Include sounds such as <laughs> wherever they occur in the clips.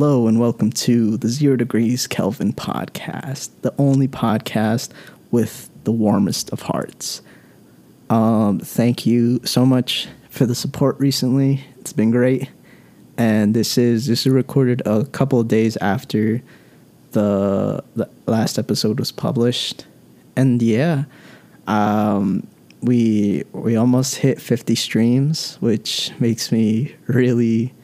Hello and welcome to the Zero Degrees Kelvin podcast, the only podcast with the warmest of hearts. Um, thank you so much for the support recently. It's been great, and this is this is recorded a couple of days after the the last episode was published, and yeah, um, we we almost hit 50 streams, which makes me really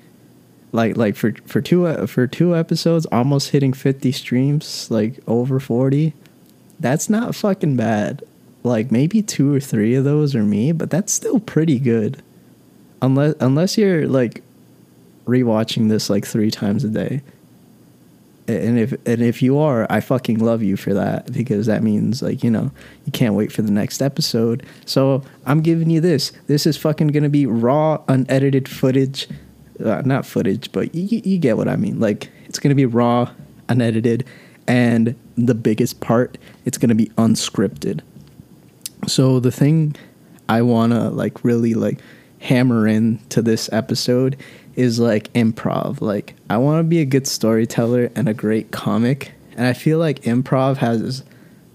like like for for two for two episodes almost hitting 50 streams like over 40 that's not fucking bad. Like maybe two or three of those are me but that's still pretty good. Unless unless you're like rewatching this like three times a day. And if and if you are i fucking love you for that because that means like you know you can't wait for the next episode. So i'm giving you this. This is fucking gonna be raw unedited footage uh, not footage, but you, you get what I mean. Like it's gonna be raw, unedited, and the biggest part, it's gonna be unscripted. So the thing I wanna like really like hammer in to this episode is like improv. Like I want to be a good storyteller and a great comic, and I feel like improv has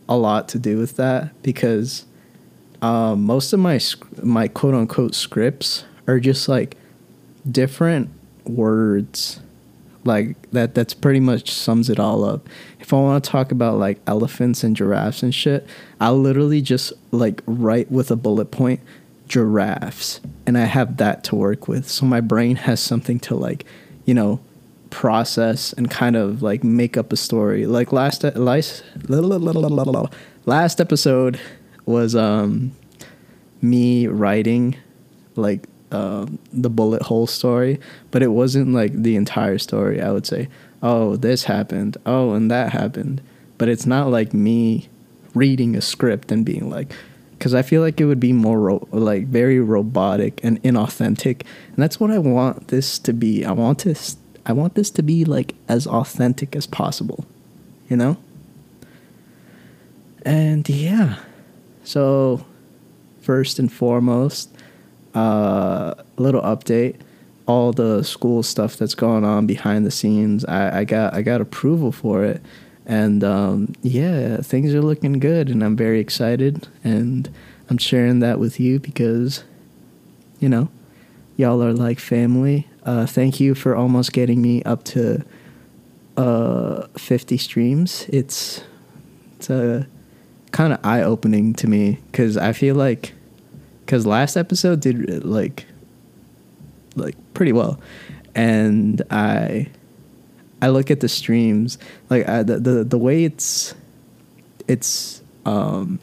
a lot to do with that because um, most of my my quote unquote scripts are just like different words like that that's pretty much sums it all up. If i want to talk about like elephants and giraffes and shit i'll literally just like write with a bullet point giraffes. And i have that to work with. So my brain has something to like you know process and kind of like make up a story. Like last last last episode was um me writing like um, the bullet hole story, but it wasn't like the entire story. I would say, oh, this happened, oh, and that happened, but it's not like me reading a script and being like, because I feel like it would be more ro- like very robotic and inauthentic, and that's what I want this to be. I want this, I want this to be like as authentic as possible, you know. And yeah, so first and foremost uh, little update. All the school stuff that's going on behind the scenes i, I got i got approval for it. And um, yeah things are looking good and i'm very excited and i'm sharing that with you because you know y'all are like family. Uh, thank you for almost getting me up to uh, 50 streams. It's it's a uh, kind of eye-opening to me because i feel like because last episode did like like pretty well, and I I look at the streams like I, the, the the way it's it's um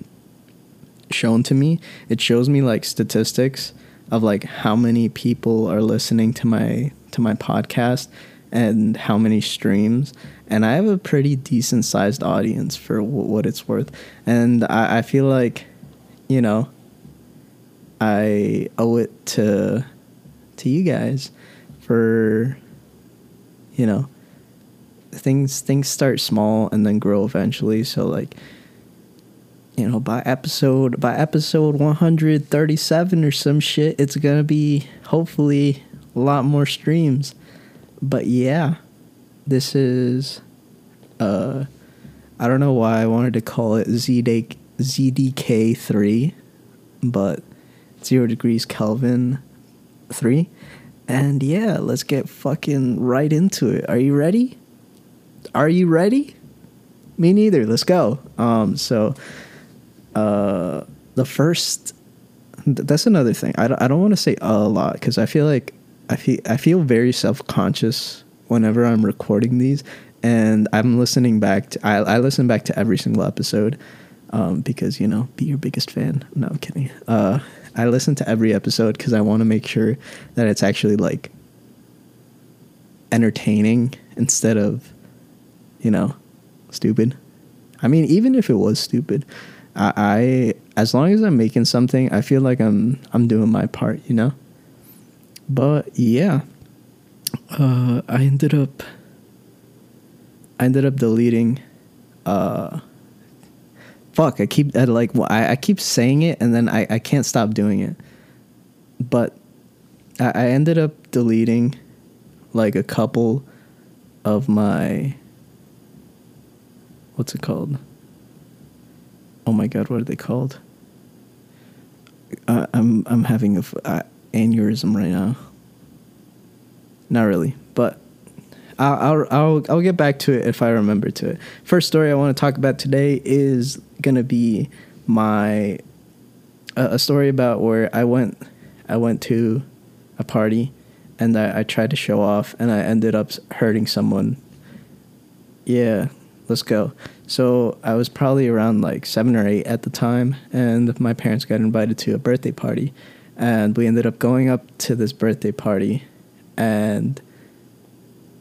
shown to me it shows me like statistics of like how many people are listening to my to my podcast and how many streams. And i have a pretty decent sized audience for w- what it's worth. And I, I feel like you know I owe it to to you guys for you know things things start small and then grow eventually. So like you know by episode by episode 137 or some shit it's gonna be hopefully a lot more streams. But yeah this is uh i don't know why i wanted to call it zdk zdk3 but zero degrees Kelvin three. And yeah, let's get fucking right into it. Are you ready? Are you ready? Me neither. Let's go. Um, so, uh, the first, that's another thing. I don't, I don't want to say a lot because I feel like I feel I feel very self conscious whenever I'm recording these, and I'm listening back. To, I I listen back to every single episode, um, because you know, be your biggest fan. No, I'm kidding. Uh, I listen to every episode because I want to make sure that it's actually like entertaining instead of, you know, stupid. I mean, even if it was stupid, I, I as long as I'm making something, I feel like I'm I'm doing my part, you know. But yeah, uh, I ended up I ended up deleting uh, fuck, I keep I like I, I keep saying it and then I, I can't stop doing it. But I, I ended up deleting like a couple of my what's it called? Oh my god, what are they called? Uh, I'm I'm having a uh, aneurysm right now. Not really, I'll, I'll I'll I'll get back to it if I remember to it. First story I want to talk about today is gonna be my uh, a story about where I went I went to a party and I, I tried to show off and I ended up hurting someone. Yeah, let's go. So I was probably around like seven or eight at the time, and my parents got invited to a birthday party, and we ended up going up to this birthday party, and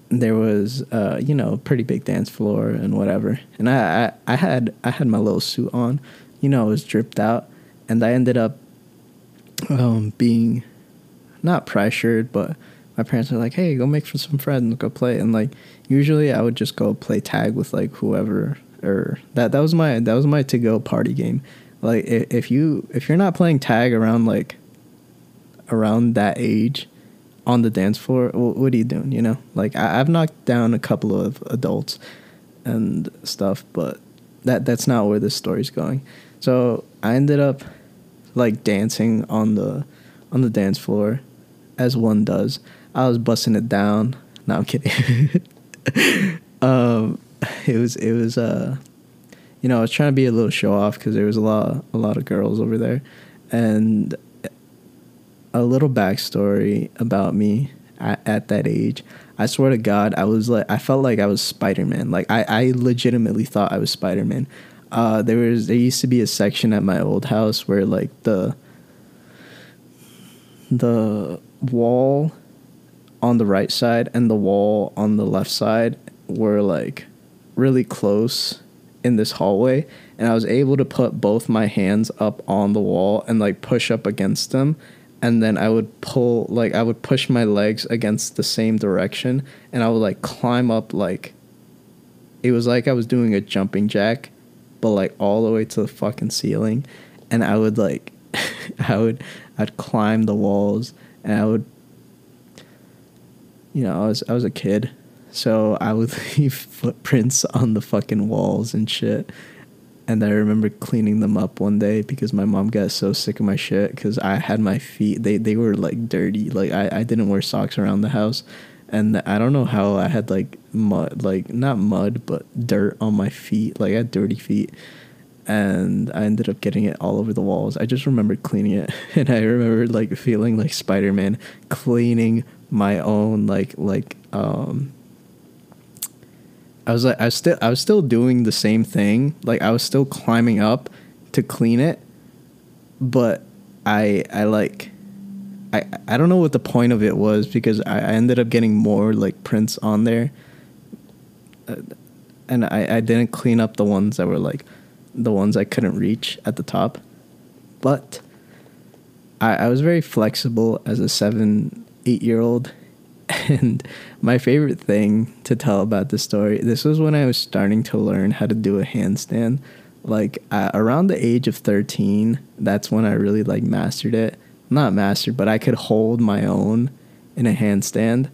there was uh, you know pretty big dance floor and whatever, and I, I I had I had my little suit on, you know I was dripped out, and I ended up um, being not pressured, but my parents were like, "Hey, go make some friends, go play." And like usually, I would just go play tag with like whoever, or that that was my that was my to go party game. Like if you if you're not playing tag around like around that age on the dance floor, what are you doing? You know, like I, I've knocked down a couple of adults and stuff, but that that's not where this story's going. So I ended up like dancing on the on the dance floor as one does. I was busting it down. No, I'm kidding. <laughs> um, it was it was uh, you know, I was trying to be a little show off because there was a lot a lot of girls over there, and a little backstory about me at, at that age. I swear to God, I was like, I felt like I was Spider Man. Like I, I legitimately thought I was Spider Man. Uh, there was there used to be a section at my old house where like the the wall on the right side and the wall on the left side were like really close in this hallway and I was able to put both my hands up on the wall and like push up against them and then I would pull like I would push my legs against the same direction and I would like climb up like it was like I was doing a jumping jack but like all the way to the fucking ceiling and I would like <laughs> I would I'd climb the walls and I would you know, I was I was a kid. So I would <laughs> leave footprints on the fucking walls and shit. And I remember cleaning them up one day because my mom got so sick of my shit because I had my feet they they were like dirty. Like I, I didn't wear socks around the house. And I don't know how I had like mud like not mud but dirt on my feet. Like I had dirty feet and I ended up getting it all over the walls. I just remember cleaning it, <laughs> and I remember like feeling like Spider Man cleaning my own like like um. I was like I was still I was still doing the same thing. Like I was still climbing up to clean it, but I I like I I don't know what the point of it was because I, I ended up getting more like prints on there. Uh, and I, I didn't clean up the ones that were like the ones I couldn't reach at the top. But I, I was very flexible as a seven, eight year old. <laughs> And my favorite thing to tell about the story, this was when I was starting to learn how to do a handstand. Like uh, around the age of 13, that's when I really like mastered it. Not mastered, but I could hold my own in a handstand.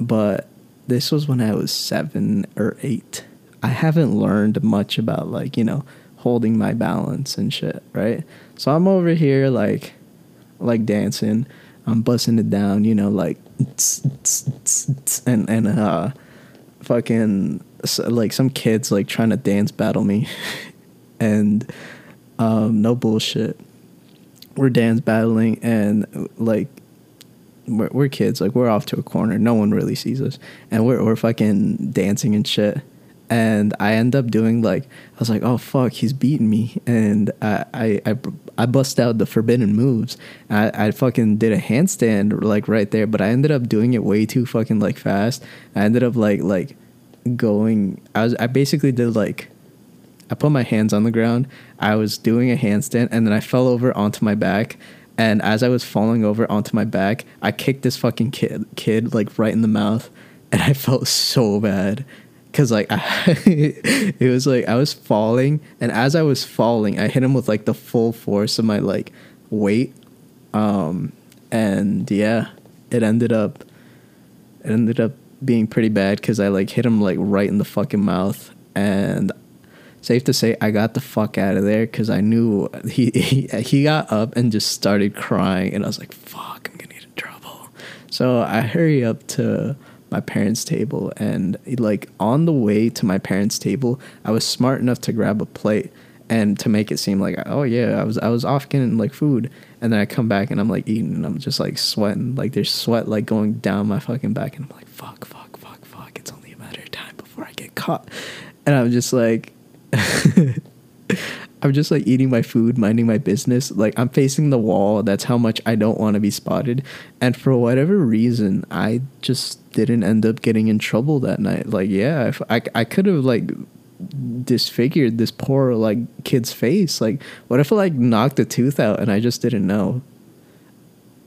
But this was when I was seven or eight. I haven't learned much about like, you know, holding my balance and shit, right? So I'm over here like like dancing. I'm busting it down, you know, like and and uh fucking like some kids like trying to dance battle me. <laughs> and um no bullshit. We're dance battling and like we're, we're kids like we're off to a corner no one really sees us and we're, we're fucking dancing and shit and I end up doing like I was like, oh fuck, he's beating me, and I I I, I bust out the forbidden moves. I I fucking did a handstand like right there, but I ended up doing it way too fucking like fast. I ended up like like going. I was I basically did like. I put my hands on the ground. I was doing a handstand, and then I fell over onto my back. And as I was falling over onto my back, I kicked this fucking kid, kid like right in the mouth, and I felt so bad because like <laughs> it was like I was falling, and as I was falling, I hit him with like the full force of my like weight, um, and yeah, it ended up, it ended up being pretty bad because I like hit him like right in the fucking mouth, and safe to say I got the fuck out of there because I knew he, <laughs> he he got up and just started crying, and I was like, "Fuck, I'm gonna get in trouble." So I hurry up to my parents' table, and like on the way to my parents' table, I was smart enough to grab a plate and to make it seem like, oh yeah, I was I was off getting like food, and then I come back and I'm like eating, and I'm just like sweating, like there's sweat like going down my fucking back, and I'm like, fuck, fuck, fuck, fuck, it's only a matter of time before I get caught, and I'm just like. <laughs> I'm just like eating my food, minding my business. Like I'm facing the wall. That's how much I don't want to be spotted. And for whatever reason, I just didn't end up getting in trouble that night. Like, yeah, if I, I could have like disfigured this poor like kid's face. Like, what if I like knocked a tooth out and I just didn't know?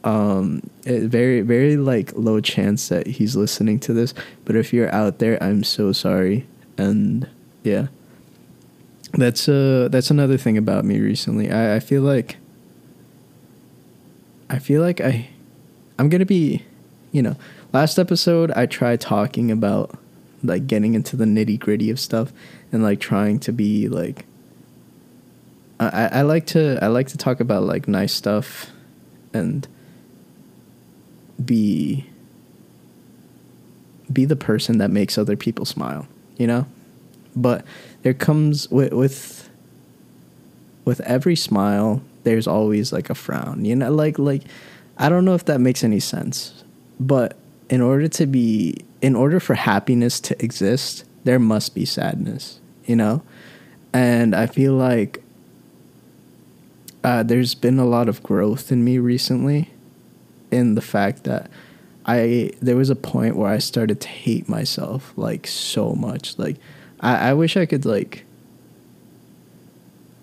Um, it, very very like low chance that he's listening to this. But if you're out there, I'm so sorry. And yeah that's uh that's another thing about me recently. I, I feel like I feel like I I'm gonna be you know, last episode I tried talking about like getting into the nitty gritty of stuff and like trying to be like I, I like to I like to talk about like nice stuff and be be the person that makes other people smile, you know? But there comes with with with every smile there's always like a frown you know like like i don't know if that makes any sense but in order to be in order for happiness to exist there must be sadness you know? And i feel like uh, there's been a lot of growth in me recently in the fact that i there was a point where i started to hate myself like so much like I, I wish I could like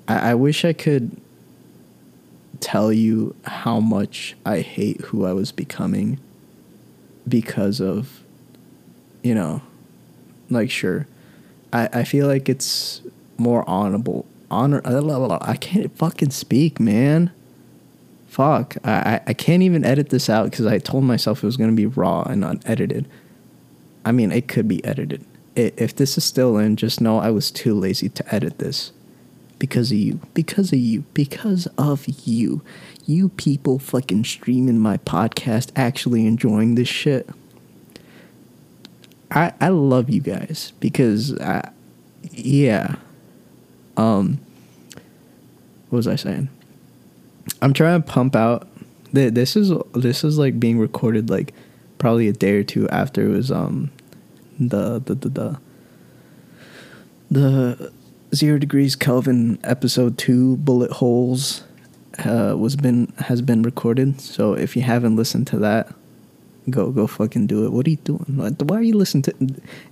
I, I wish I could tell you how much I hate who I was becoming because of you know like sure. I, I feel like it's more honorable honor I can't fucking speak man. Fuck. I, I can't even edit this out because I told myself it was gonna be raw and unedited. I mean it could be edited if this is still in, just know I was too lazy to edit this. Because of you. Because of you. Because of you. You people fucking streaming my podcast, actually enjoying this shit. I I love you guys because I yeah. Um what was I saying? I'm trying to pump out this is this is like being recorded like probably a day or two after it was um the the the the, the zero degrees Kelvin episode two bullet holes uh, was been has been recorded. So if you haven't listened to that, go go fucking do it. What are you doing? Why are you listening to?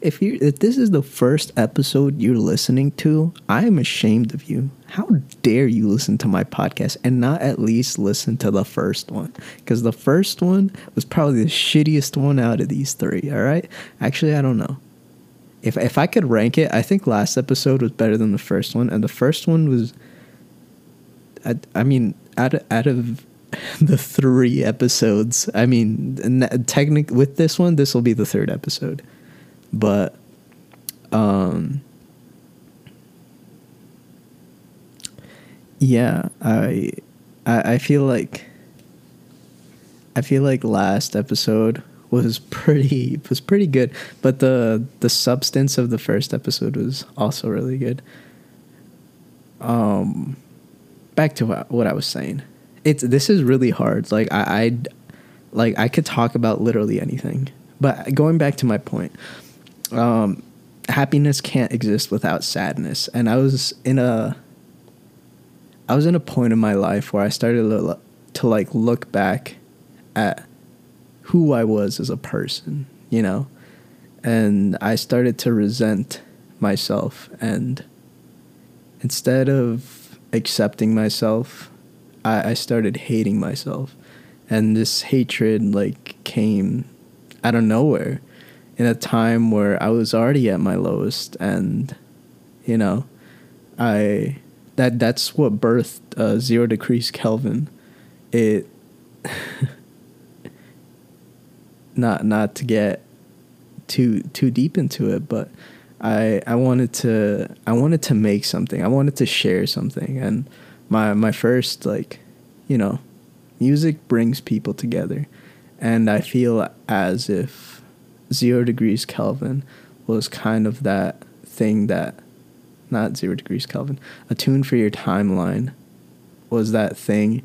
If you if this is the first episode you're listening to, I am ashamed of you. How dare you listen to my podcast and not at least listen to the first one? Because the first one was probably the shittiest one out of these three. All right, actually, I don't know. If if I could rank it, I think last episode was better than the first one, and the first one was. I, I mean, out of, out of <laughs> the three episodes. I mean, technic with this one, this will be the third episode, but um, yeah, I, I, I feel like, I feel like last episode was <laughs> pretty was pretty good, but the the substance of the first episode was also really good. Um, back to what, what I was saying it's this is really hard. Like I, I like I could talk about literally anything. But going back to my point, um, happiness can't exist without sadness. And I was in a I was in a point in my life where I started to, to like look back at who I was as a person, you know? And I started to resent myself and instead of accepting myself I, I started hating myself. And this hatred like came out of nowhere in a time where I was already at my lowest and you know, I that that's what birthed uh, zero degrees Kelvin. It <laughs> not not to get too too deep into it, but I I wanted to I wanted to make something. I wanted to share something, and my my first like, you know, music brings people together, and I feel as if zero degrees Kelvin was kind of that thing that, not zero degrees Kelvin, a tune for your timeline, was that thing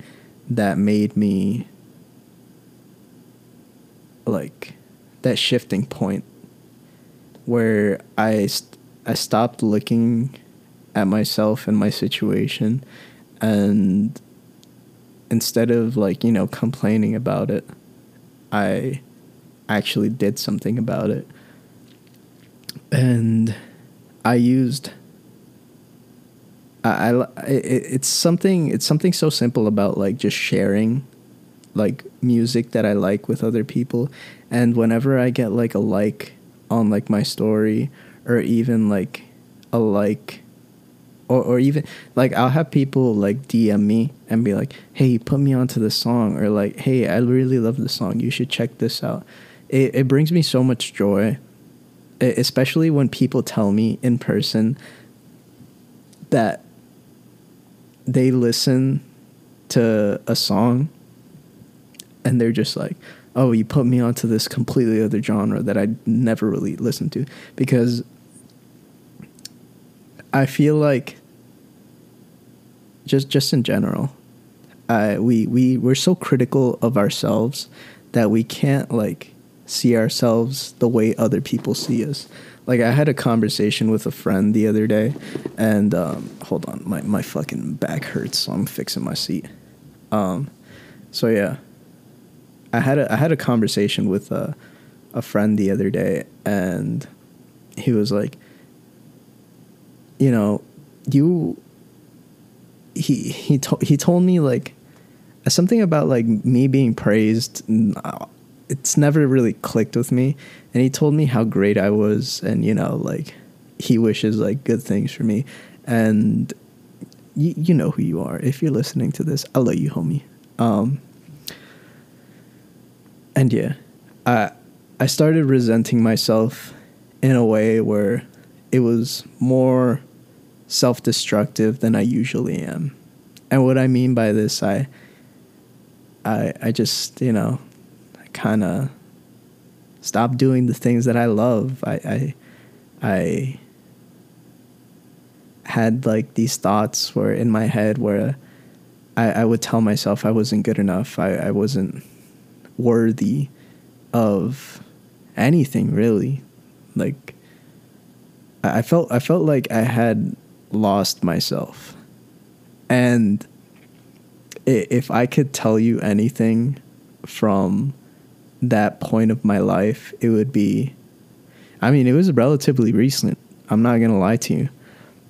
that made me like that shifting point where I st- I stopped looking at myself and my situation and instead of like, you know, complaining about it, I actually did something about it. And I used I, I it, it's something it's something so simple about like just sharing like music that I like with other people and whenever I get like a like on like my story or even like a like or, or even like I'll have people like DM me and be like, "Hey, put me onto this song," or like, "Hey, I really love this song. You should check this out." It it brings me so much joy, especially when people tell me in person that they listen to a song and they're just like, "Oh, you put me onto this completely other genre that I never really listened to," because I feel like just just in general, uh, we we we're so critical of ourselves that we can't like see ourselves the way other people see us. Like I had a conversation with a friend the other day, and um, hold on, my my fucking back hurts, so I'm fixing my seat. Um, so yeah, I had a I had a conversation with a a friend the other day, and he was like, you know, you he he told he told me like something about like me being praised it's never really clicked with me. And he told me how great I was and you know like he wishes like good things for me. And you, you know who you are if you're listening to this. I love you homie. Um and yeah I I started resenting myself in a way where it was more self destructive than I usually am. And what I mean by this, I I I just, you know, I kinda stop doing the things that I love. I I I had like these thoughts where in my head where I, I would tell myself I wasn't good enough. I, I wasn't worthy of anything really. Like I felt I felt like I had lost myself. And if I could tell you anything from that point of my life, it would be I mean, it was relatively recent. I'm not going to lie to you.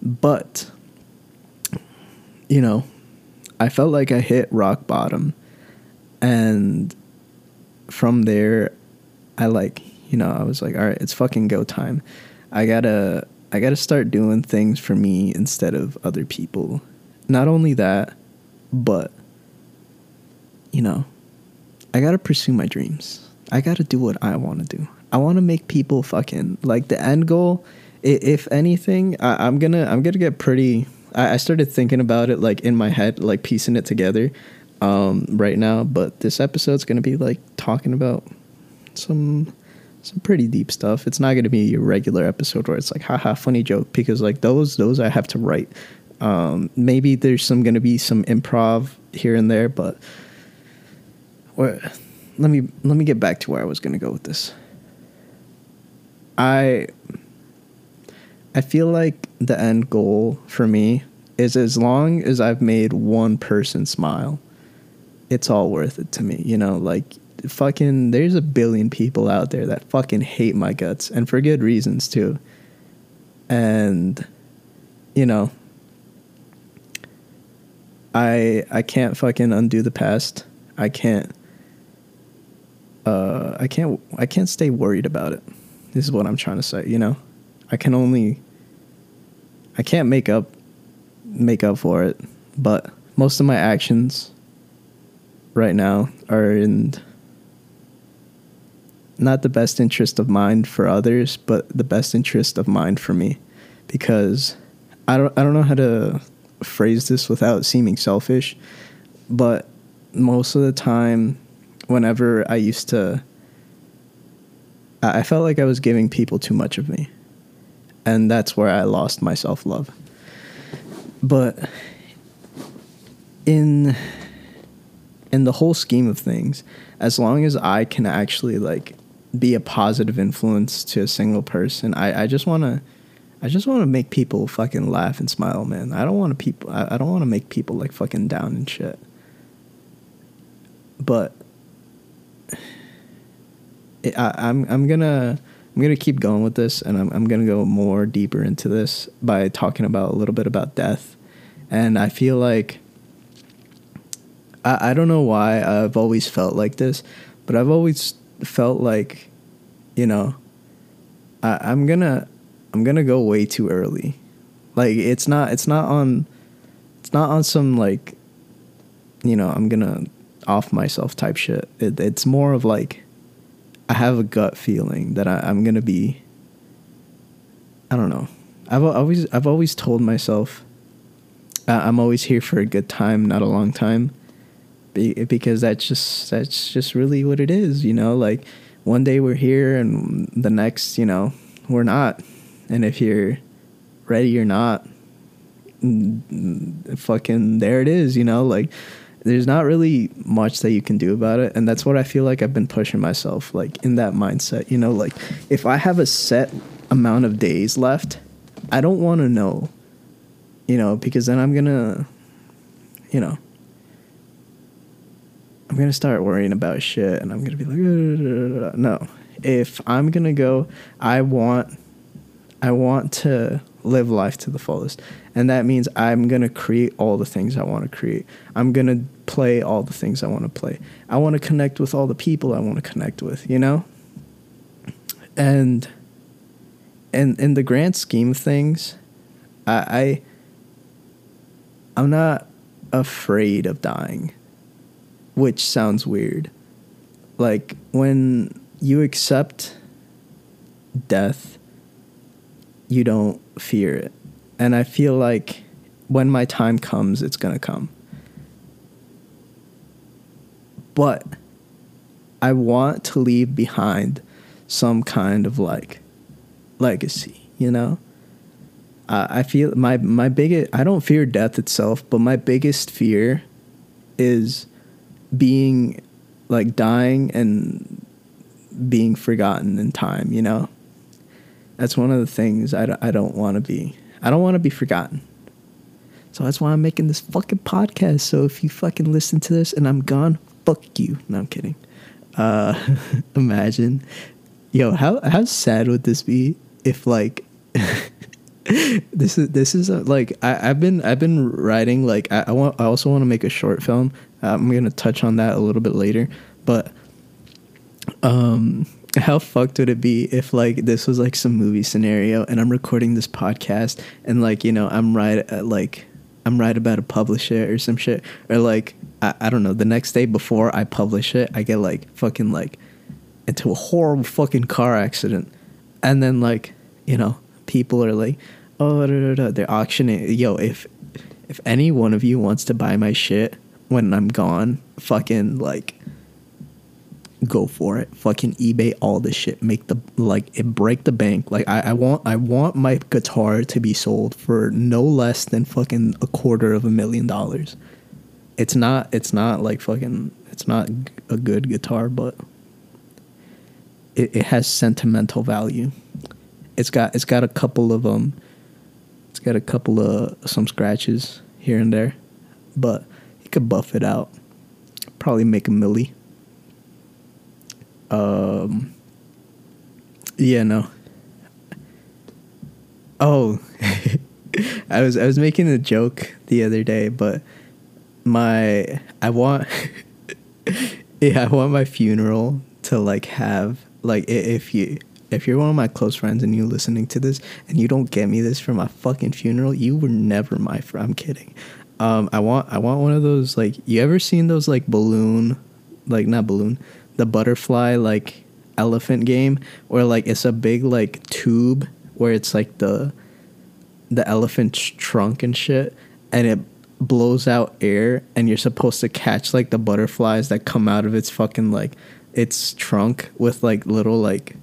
But you know, I felt like I hit rock bottom and from there I like, you know, I was like, all right, it's fucking go time. I got to I got to start doing things for me instead of other people. Not only that, but you know, I got to pursue my dreams. I got to do what I want to do. I want to make people fucking like the end goal. If anything, I, am gonna I'm gonna get pretty. I, I started thinking about it like in my head, like piecing it together um, right now. But this episode's gonna be like talking about some some pretty deep stuff. It's not going to be a regular episode where it's like, haha, funny joke, because like those those I have to write. Um, maybe there's some going to be some improv here and there, but let me let me get back to where I was going to go with this. I I feel like the end goal for me is as long as I've made one person smile, it's all worth it to me. You know, like fucking there's a billion people out there that fucking hate my guts and for good reasons too. And you know, I I can't fucking undo the past. I can't uh I can't I can't stay worried about it. This is what I'm trying to say, you know? I can only I can't make up make up for it, but most of my actions right now are in not the best interest of mind for others, but the best interest of mind for me, because I don't I don't know how to phrase this without seeming selfish, but most of the time, whenever I used to, I felt like I was giving people too much of me, and that's where I lost my self love. But in in the whole scheme of things, as long as I can actually like be a positive influence to a single person, I, I just wanna I just wanna make people fucking laugh and smile, man. I don't wanna people I, I don't wanna make people like fucking down and shit. But <sighs> it, I, I'm I'm gonna I'm gonna keep going with this, and I'm I'm gonna go more deeper into this by talking about a little bit about death, and I feel like I, I don't know why I've always felt like this, but I've always felt like, you know, I, I'm gonna I'm gonna go way too early. Like it's not it's not on it's not on some like you know, I'm gonna off myself type shit. It, it's more of like I have a gut feeling that I, I'm gonna be I don't know. I've always I've always told myself I'm always here for a good time, not a long time because that's just that's just really what it is you know? Like one day we're here and the next you know we're not. And if you're ready or not mm, fucking there it is you know? Like there's not really much that you can do about it. And that's what i feel like i've been pushing myself like in that mindset you know? Like if i have a set amount of days left i don't want to know you know? Because then i'm gonna you know I'm gonna start worrying about shit, and I'm gonna be like, no. If I'm gonna go, I want, I want to live life to the fullest, and that means I'm gonna create all the things I want to create. I'm gonna play all the things I want to play. I want to connect with all the people I want to connect with. You know. And. And in the grand scheme of things, I, I I'm not afraid of dying which sounds weird. Like when you accept death, you don't fear it. And I feel like when my time comes, it's going to come. But I want to leave behind some kind of like legacy, you know? I feel my my biggest I don't fear death itself, but my biggest fear is being like dying and being forgotten in time, you know? That's one of the things I d- I don't want to be. I don't want to be forgotten. So that's why I'm making this fucking podcast. So if you fucking listen to this and I'm gone, fuck you. No, I'm kidding. Uh, <laughs> imagine, yo, how how sad would this be if like <laughs> <laughs> this is this is a, like I, I've been I've been writing like I, I want I also want to make a short film. I'm gonna touch on that a little bit later, but um, how fucked would it be if like this was like some movie scenario and I'm recording this podcast and like you know I'm right at, uh, like I'm right about to publish it or some shit or like I, I don't know the next day before I publish it I get like fucking like into a horrible fucking car accident. And then like you know people are like oh da, da, da, they're auctioning yo if if any one of you wants to buy my shit when I'm gone, fucking like go for it. Fucking eBay all this shit. Make the like it break the bank. Like I, I want I want my guitar to be sold for no less than fucking a quarter of a million dollars. It's not it's not like fucking it's not a good guitar, but it, it has sentimental value. It's got it's got a couple of um got a couple of some scratches here and there. But he could buff it out. Probably make a milli. Um. Yeah, no. Oh, <laughs> I was I was making a joke the other day, but my I want <laughs> yeah I want my funeral to like have like if you if you're one of my close friends and you're listening to this and you don't get me this for my fucking funeral, you were never my friend. I'm kidding. Um, I want I want one of those like you ever seen those like balloon, like not balloon, the butterfly like elephant game or like it's a big like tube where it's like the the elephant's trunk and shit and it blows out air and you're supposed to catch like the butterflies that come out of its fucking like its trunk with like little like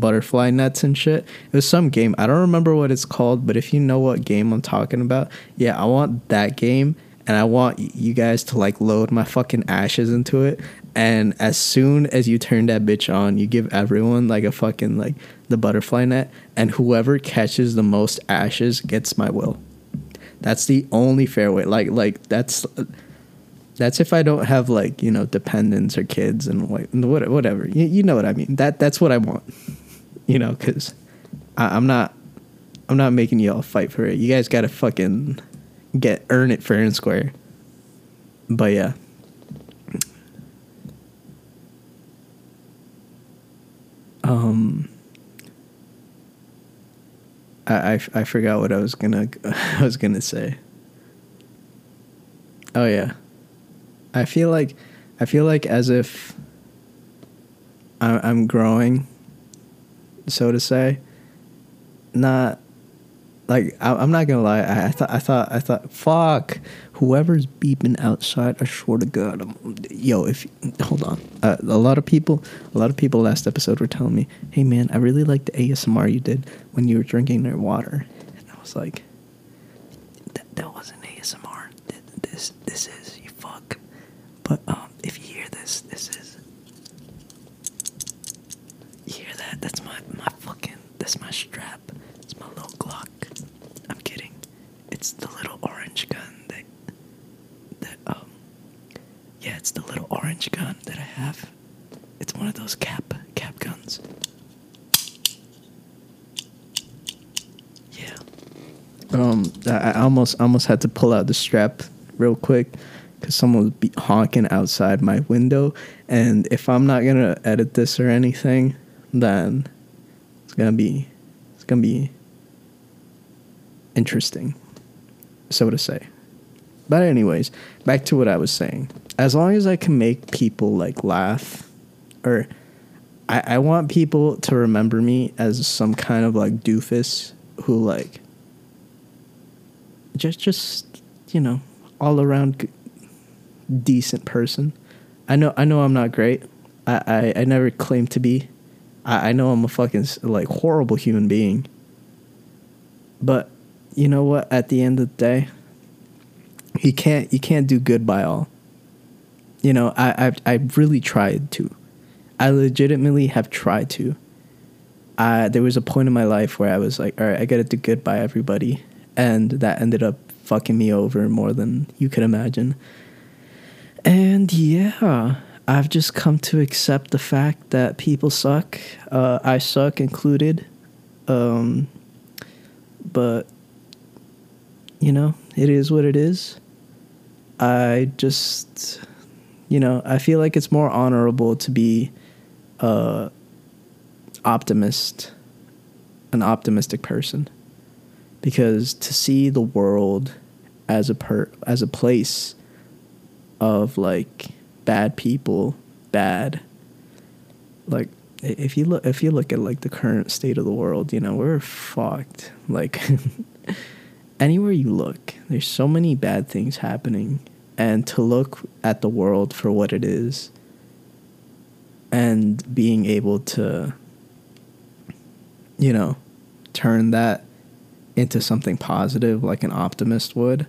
butterfly nets and shit. It was some game. I don't remember what it's called, but if you know what game I'm talking about, yeah, I want that game and I want you guys to like load my fucking ashes into it. And as soon as you turn that bitch on, you give everyone like a fucking like the butterfly net, and whoever catches the most ashes gets my will. That's the only fair way. Like like that's that's if I don't have like you know dependents or kids and like whatever. You, you know what I mean. That that's what I want. You know, because I'm not I'm not making y'all fight for it. You guys gotta fucking get earn it fair and square. But yeah. Um I, I, I forgot what I was gonna <laughs> I was gonna say. Oh yeah. I feel like I feel like as if I, I'm growing, so to say. Not like I, am not gonna lie. I, I, thought I thought I thought fuck whoever's beeping outside. I swear to God, I'm, yo. If hold on, uh, a lot of people, a lot of people last episode were telling me, "Hey man, I really like the ASMR you did when you were drinking their water," and I was like, "That that wasn't ASMR. This this is you fuck." But um, if you hear this, this is. You hear that? That's my my fucking. That's my strap. It's my little Glock. I'm kidding. It's the little orange gun that that um. Yeah, it's the little orange gun that I have. It's one of those cap cap guns. Yeah. Um, I, almost almost had to pull out the strap real quick because someone was be honking outside my window, and if I'm not gonna edit this or anything, then gonna be it's gonna be interesting, so to say. But anyways, back to what I was saying. As long as I can make people like laugh, or I, I want people to remember me as some kind of like doofus who like just just you know all around g- decent person. I know I know I'm not great. I I, I never claim to be. I, I know I'm a fucking like horrible human being. But you know what? At the end of the day, you can't you can't do good by all. You know, I I've I've really tried to. I legitimately have tried to. I there was a point in my life where I was like, all right, I gotta do good by everybody, and that ended up fucking me over more than you could imagine. And yeah, I've just come to accept the fact that people suck. Uh, I suck included. Um, but you know, it is what it is. I just, you know, I feel like it's more honorable to be a optimist, an optimistic person, because to see the world as a per as a place of like bad people, bad. Like if you look if you look at like the current state of the world, you know, we're fucked. Like <laughs> anywhere you look, there's so many bad things happening. And to look at the world for what it is and being able to, you know, turn that into something positive like an optimist would,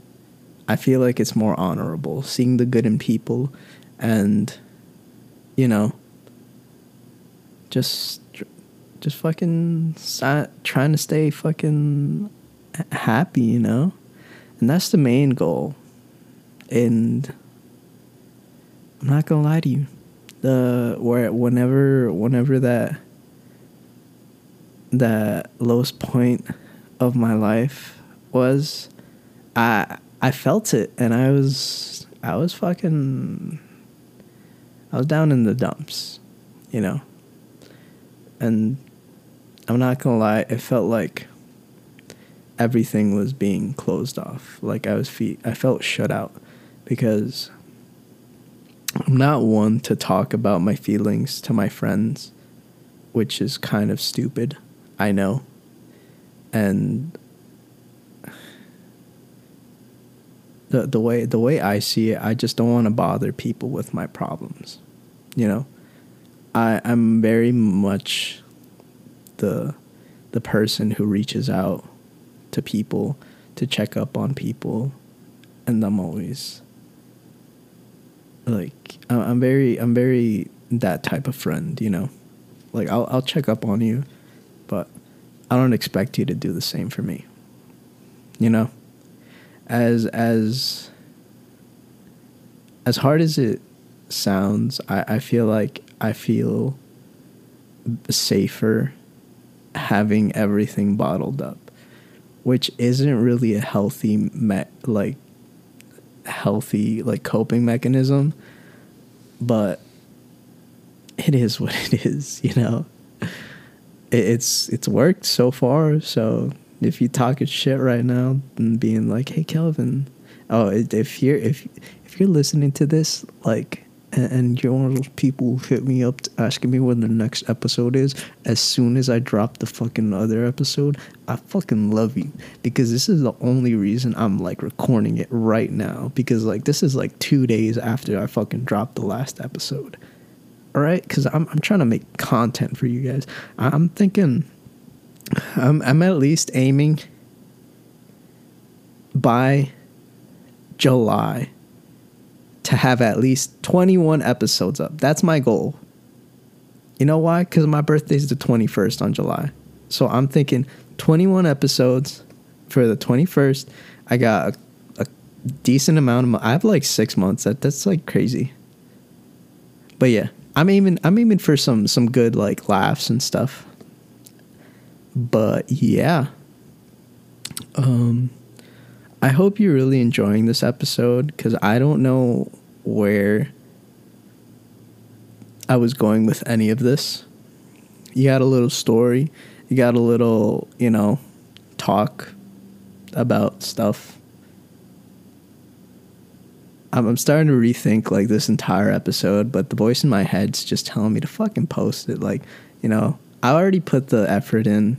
I feel like it's more honorable. Seeing the good in people and, you know, just just fucking trying to stay fucking happy, you know? And that's the main goal. And I'm not gonna lie to you. The where whenever whenever that that lowest point of my life was, I I felt it and I was I was fucking I was down in the dumps, you know. And I'm not gonna lie, it felt like everything was being closed off. Like I was feet I felt shut out because I'm not one to talk about my feelings to my friends which is kind of stupid. I know. And the the way the way I see it, I just don't want to bother people with my problems. You know? I I'm very much the the person who reaches out to people to check up on people and I'm always like I'm very I'm very that type of friend, you know. Like I'll I'll check up on you, but I don't expect you to do the same for me. You know? As as as hard as it sounds, I, I feel like I feel safer having everything bottled up, which isn't really a healthy me- like healthy like coping mechanism, but it is what it is, you know. It's it's worked so far, so if you talking shit right now and being like, "Hey, Kelvin," oh, if you're if if you're listening to this, like and you're one of those people who hit me up asking me when the next episode is as soon as i drop the fucking other episode i fucking love you. Because this is the only reason i'm like recording it right now. Because like this is like two days after i fucking dropped the last episode. All right because I'm, I'm trying to make content for you guys. I'm thinking i'm, I'm at least aiming by july to have at least 21 episodes up. That's my goal. You know why? Because my birthday is the 21st on July. So I'm thinking 21 episodes for the 21st. I got a, a decent amount of. I have like six months. That that's like crazy. But yeah, I'm aiming. I'm aiming for some some good like laughs and stuff. But yeah. Um, I hope you're really enjoying this episode because I don't know where I was going with any of this. You got a little story, you got a little, you know, talk about stuff. I'm, I'm starting to rethink like this entire episode, but the voice in my head's just telling me to fucking post it. Like, you know, I already put the effort in,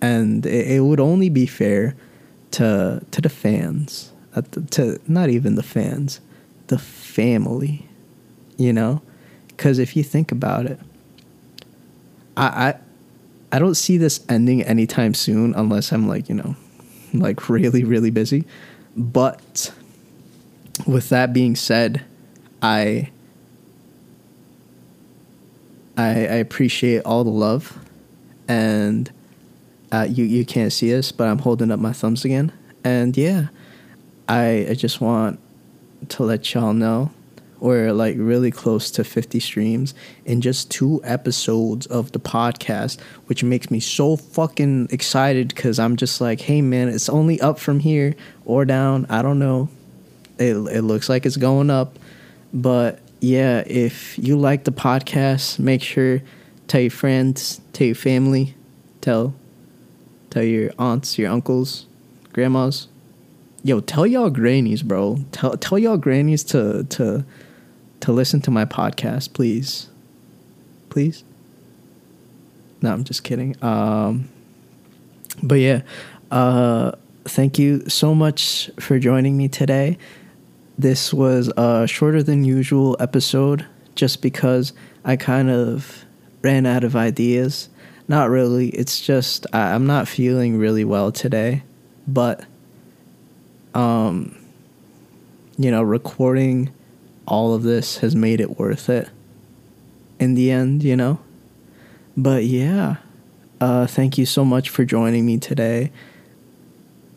and it, it would only be fair to to the fans, uh, to not even the fans, the family, you know, because if you think about it, I, I I don't see this ending anytime soon unless I'm like you know, <laughs> like really really busy, but with that being said, I I, I appreciate all the love and uh, you you can't see us, but I'm holding up my thumbs again. And yeah, I I just want to let y'all know we're like really close to 50 streams in just two episodes of the podcast, which makes me so fucking excited because I'm just like, hey man, it's only up from here or down. I don't know. It, it looks like it's going up. But yeah, if you like the podcast, make sure tell your friends, tell your family, tell Tell your aunts, your uncles, grandmas. Yo, tell y'all grannies, bro. Tell tell y'all grannies to to to listen to my podcast, please. Please. No, I'm just kidding. Um but yeah, uh thank you so much for joining me today. This was a shorter than usual episode just because I kind of ran out of ideas not really. It's just I, I'm not feeling really well today, but um you know, recording all of this has made it worth it in the end, you know? But yeah, uh, thank you so much for joining me today.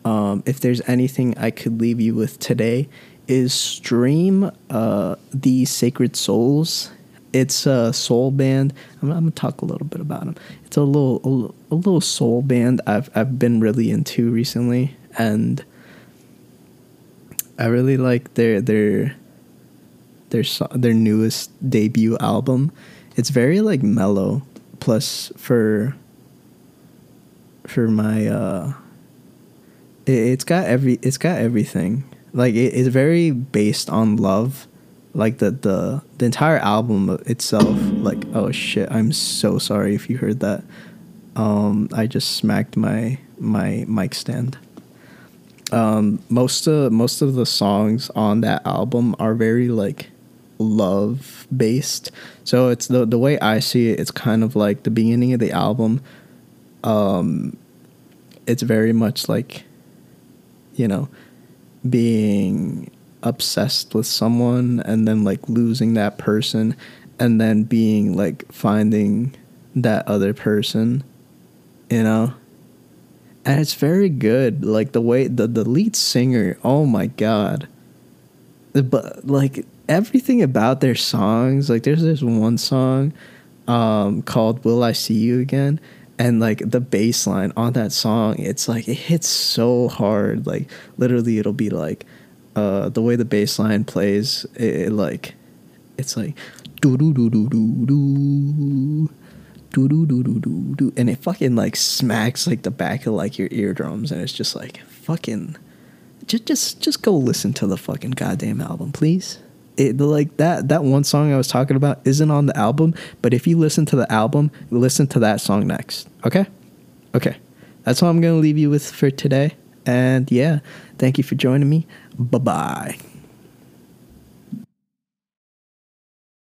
Um, if there's anything I could leave you with today, is stream uh, the Sacred Souls it's a soul band. I'm, I'm, gonna talk a little bit about them. It's a little a, a, little soul band I've I've been really into recently, and I really like their their their their newest debut album. It's very like mellow. Plus for for my uh, it, it's got every it's got everything. Like it, it's very based on love like the the the entire album itself like oh shit i'm so sorry if you heard that. Um i just smacked my my mic stand. Um most of most of the songs on that album are very like love based so it's the the way i see it it's kind of like the beginning of the album um it's very much like you know being obsessed with someone and then like losing that person and then being like finding that other person you know? And it's very good like the way the, the lead singer oh my god. But like everything about their songs like there's this one song um called will i see you again? And like the bass line on that song it's like it hits so hard like literally it'll be like uh, the way the bass line plays, it, it like it's like do do do do do do do do do do do do and it fucking like smacks like the back of like your eardrums and it's just like fucking just just just go listen to the fucking goddamn album please it like that that one song i was talking about isn't on the album but if you listen to the album listen to that song next okay okay that's all i'm gonna leave you with for today and yeah thank you for joining me Bye bye.